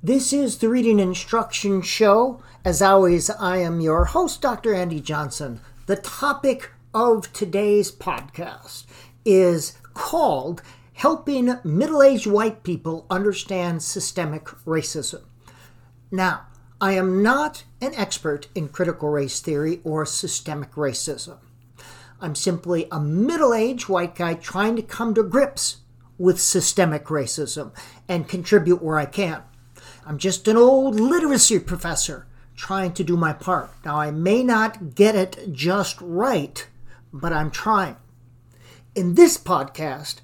This is the Reading Instruction Show. As always, I am your host, Dr. Andy Johnson. The topic of today's podcast is called Helping Middle Aged White People Understand Systemic Racism. Now, I am not an expert in critical race theory or systemic racism. I'm simply a middle aged white guy trying to come to grips with systemic racism and contribute where I can. I'm just an old literacy professor trying to do my part. Now, I may not get it just right, but I'm trying. In this podcast,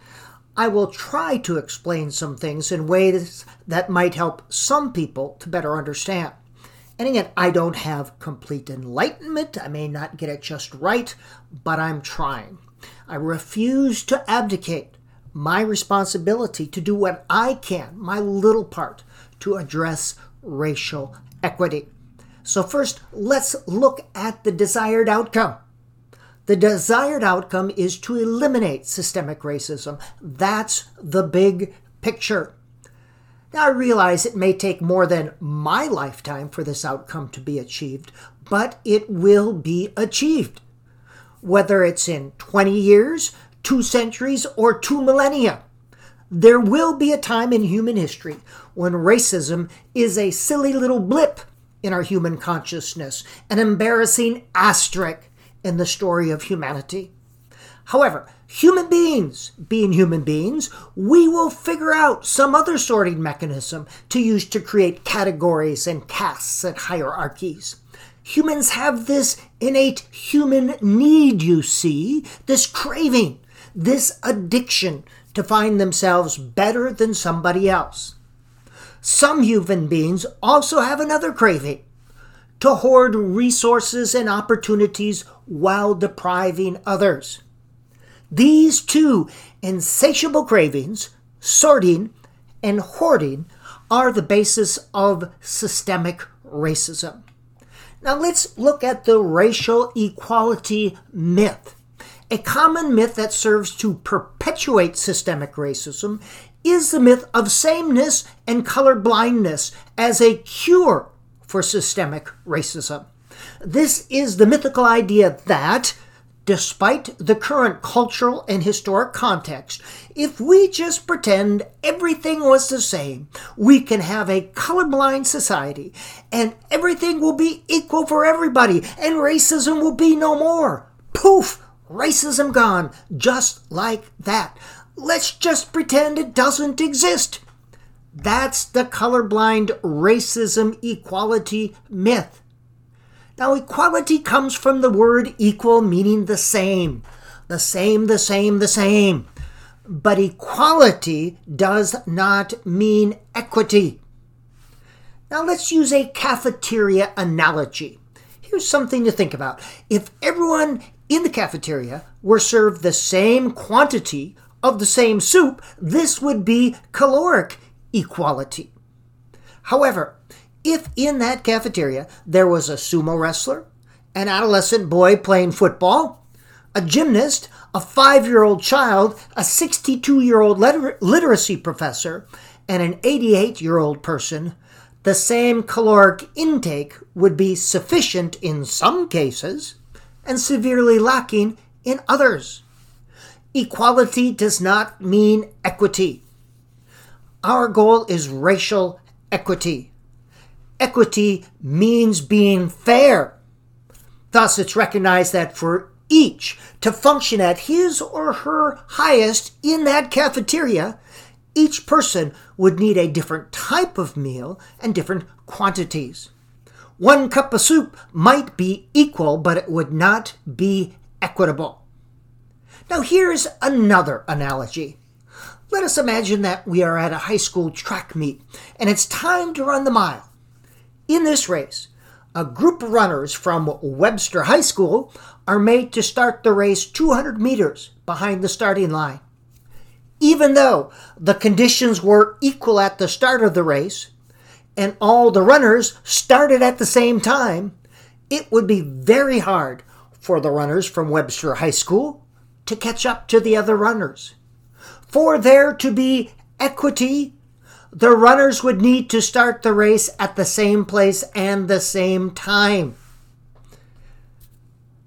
I will try to explain some things in ways that might help some people to better understand. And again, I don't have complete enlightenment. I may not get it just right, but I'm trying. I refuse to abdicate my responsibility to do what I can, my little part, to address racial equity. So, first, let's look at the desired outcome. The desired outcome is to eliminate systemic racism. That's the big picture. Now, I realize it may take more than my lifetime for this outcome to be achieved, but it will be achieved. Whether it's in 20 years, two centuries, or two millennia, there will be a time in human history when racism is a silly little blip in our human consciousness, an embarrassing asterisk in the story of humanity. However, human beings, being human beings, we will figure out some other sorting mechanism to use to create categories and castes and hierarchies. Humans have this innate human need, you see, this craving, this addiction to find themselves better than somebody else. Some human beings also have another craving to hoard resources and opportunities while depriving others. These two insatiable cravings, sorting and hoarding, are the basis of systemic racism. Now let's look at the racial equality myth. A common myth that serves to perpetuate systemic racism is the myth of sameness and color blindness as a cure for systemic racism. This is the mythical idea that Despite the current cultural and historic context, if we just pretend everything was the same, we can have a colorblind society and everything will be equal for everybody and racism will be no more. Poof! Racism gone, just like that. Let's just pretend it doesn't exist. That's the colorblind racism equality myth. Now, equality comes from the word equal, meaning the same. The same, the same, the same. But equality does not mean equity. Now, let's use a cafeteria analogy. Here's something to think about. If everyone in the cafeteria were served the same quantity of the same soup, this would be caloric equality. However, if in that cafeteria there was a sumo wrestler, an adolescent boy playing football, a gymnast, a five year old child, a 62 year old liter- literacy professor, and an 88 year old person, the same caloric intake would be sufficient in some cases and severely lacking in others. Equality does not mean equity. Our goal is racial equity. Equity means being fair. Thus, it's recognized that for each to function at his or her highest in that cafeteria, each person would need a different type of meal and different quantities. One cup of soup might be equal, but it would not be equitable. Now, here's another analogy. Let us imagine that we are at a high school track meet and it's time to run the mile. In this race, a group of runners from Webster High School are made to start the race 200 meters behind the starting line. Even though the conditions were equal at the start of the race and all the runners started at the same time, it would be very hard for the runners from Webster High School to catch up to the other runners. For there to be equity the runners would need to start the race at the same place and the same time.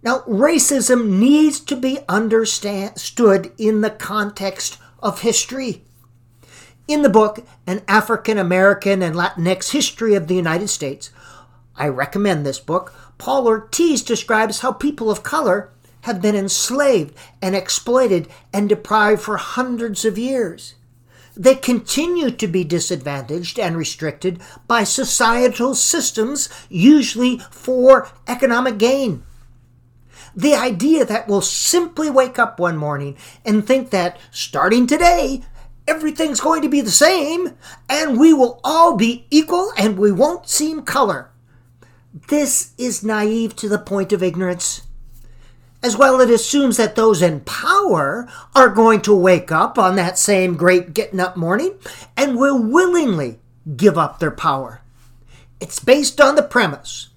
Now, racism needs to be understood in the context of history. In the book, An African American and Latinx History of the United States, I recommend this book. Paul Ortiz describes how people of color have been enslaved and exploited and deprived for hundreds of years. They continue to be disadvantaged and restricted by societal systems, usually for economic gain. The idea that we'll simply wake up one morning and think that starting today, everything's going to be the same and we will all be equal and we won't seem color. This is naive to the point of ignorance. As well, it assumes that those in power are going to wake up on that same great getting up morning and will willingly give up their power. It's based on the premise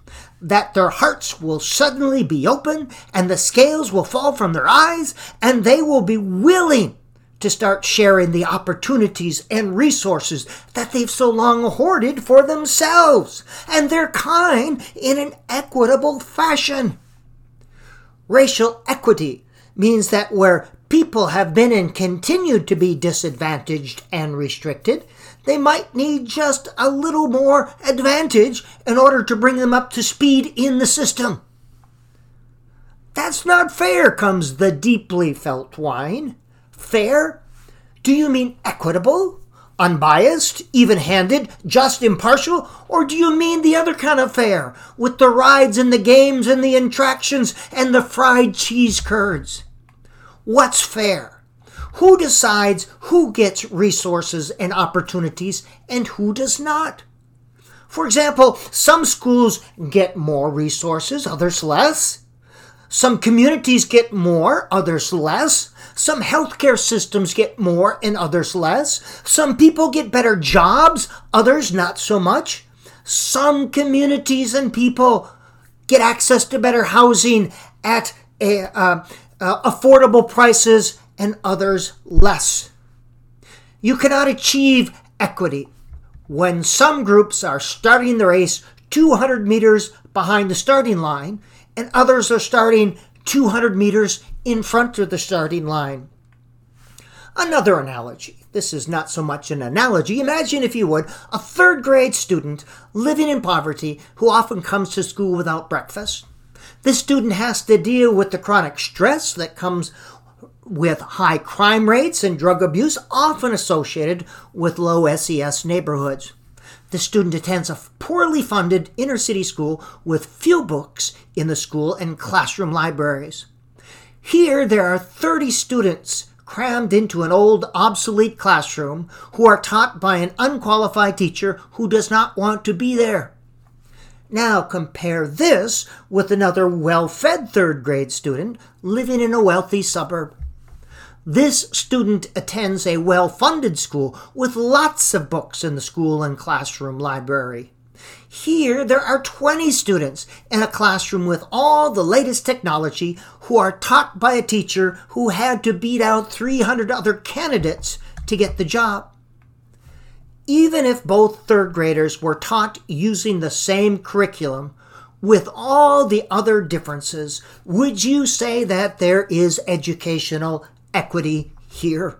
that their hearts will suddenly be open and the scales will fall from their eyes and they will be willing to start sharing the opportunities and resources that they've so long hoarded for themselves and their kind in an equitable fashion. Racial equity means that where people have been and continue to be disadvantaged and restricted, they might need just a little more advantage in order to bring them up to speed in the system. That's not fair, comes the deeply felt whine. Fair? Do you mean equitable? Unbiased, even handed, just impartial? Or do you mean the other kind of fair, with the rides and the games and the attractions and the fried cheese curds? What's fair? Who decides who gets resources and opportunities and who does not? For example, some schools get more resources, others less. Some communities get more, others less. Some healthcare systems get more and others less. Some people get better jobs, others not so much. Some communities and people get access to better housing at a, uh, uh, affordable prices and others less. You cannot achieve equity when some groups are starting the race 200 meters behind the starting line and others are starting 200 meters in front of the starting line. Another analogy. This is not so much an analogy. Imagine, if you would, a third grade student living in poverty who often comes to school without breakfast. This student has to deal with the chronic stress that comes with high crime rates and drug abuse, often associated with low SES neighborhoods. The student attends a poorly funded inner city school with few books in the school and classroom libraries. Here, there are 30 students crammed into an old, obsolete classroom who are taught by an unqualified teacher who does not want to be there. Now compare this with another well fed third grade student living in a wealthy suburb. This student attends a well funded school with lots of books in the school and classroom library. Here, there are 20 students in a classroom with all the latest technology who are taught by a teacher who had to beat out 300 other candidates to get the job. Even if both third graders were taught using the same curriculum, with all the other differences, would you say that there is educational equity here.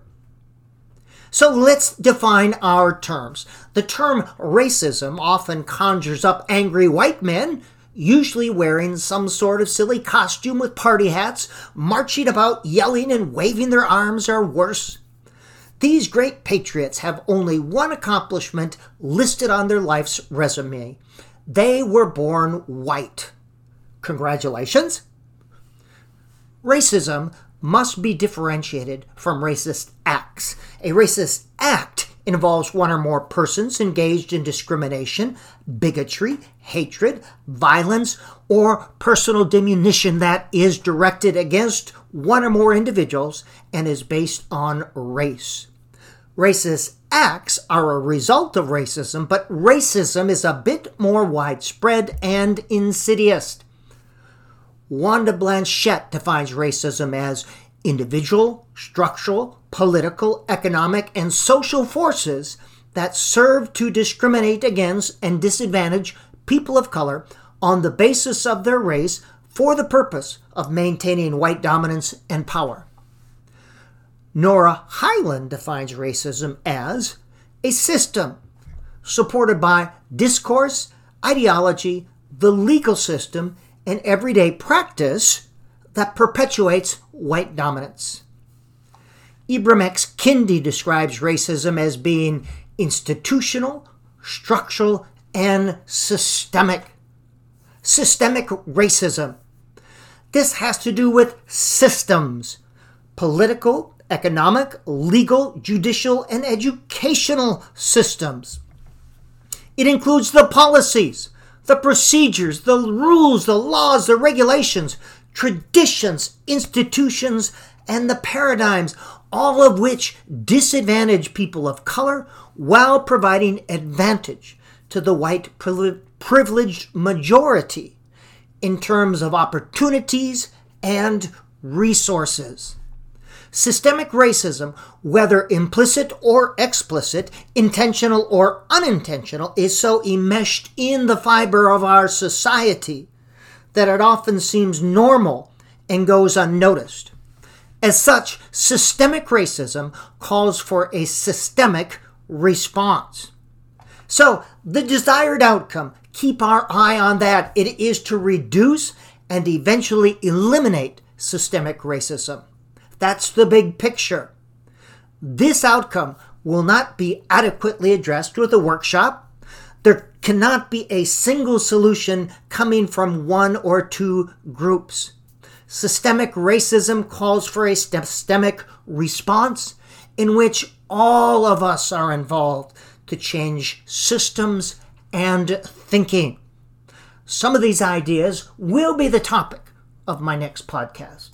So let's define our terms. The term racism often conjures up angry white men, usually wearing some sort of silly costume with party hats, marching about yelling and waving their arms or worse. These great patriots have only one accomplishment listed on their life's resume they were born white. Congratulations. Racism must be differentiated from racist acts. A racist act involves one or more persons engaged in discrimination, bigotry, hatred, violence, or personal diminution that is directed against one or more individuals and is based on race. Racist acts are a result of racism, but racism is a bit more widespread and insidious. Wanda Blanchett defines racism as individual, structural, political, economic, and social forces that serve to discriminate against and disadvantage people of color on the basis of their race for the purpose of maintaining white dominance and power. Nora Hyland defines racism as a system supported by discourse, ideology, the legal system, and everyday practice that perpetuates white dominance. Ibram X. Kendi describes racism as being institutional, structural, and systemic. Systemic racism. This has to do with systems political, economic, legal, judicial, and educational systems. It includes the policies, the procedures, the rules, the laws, the regulations, traditions, institutions, and the paradigms, all of which disadvantage people of color while providing advantage to the white privileged majority in terms of opportunities and resources. Systemic racism, whether implicit or explicit, intentional or unintentional, is so enmeshed in the fiber of our society that it often seems normal and goes unnoticed. As such, systemic racism calls for a systemic response. So, the desired outcome, keep our eye on that. It is to reduce and eventually eliminate systemic racism. That's the big picture. This outcome will not be adequately addressed with a workshop. There cannot be a single solution coming from one or two groups. Systemic racism calls for a systemic response in which all of us are involved to change systems and thinking. Some of these ideas will be the topic of my next podcast.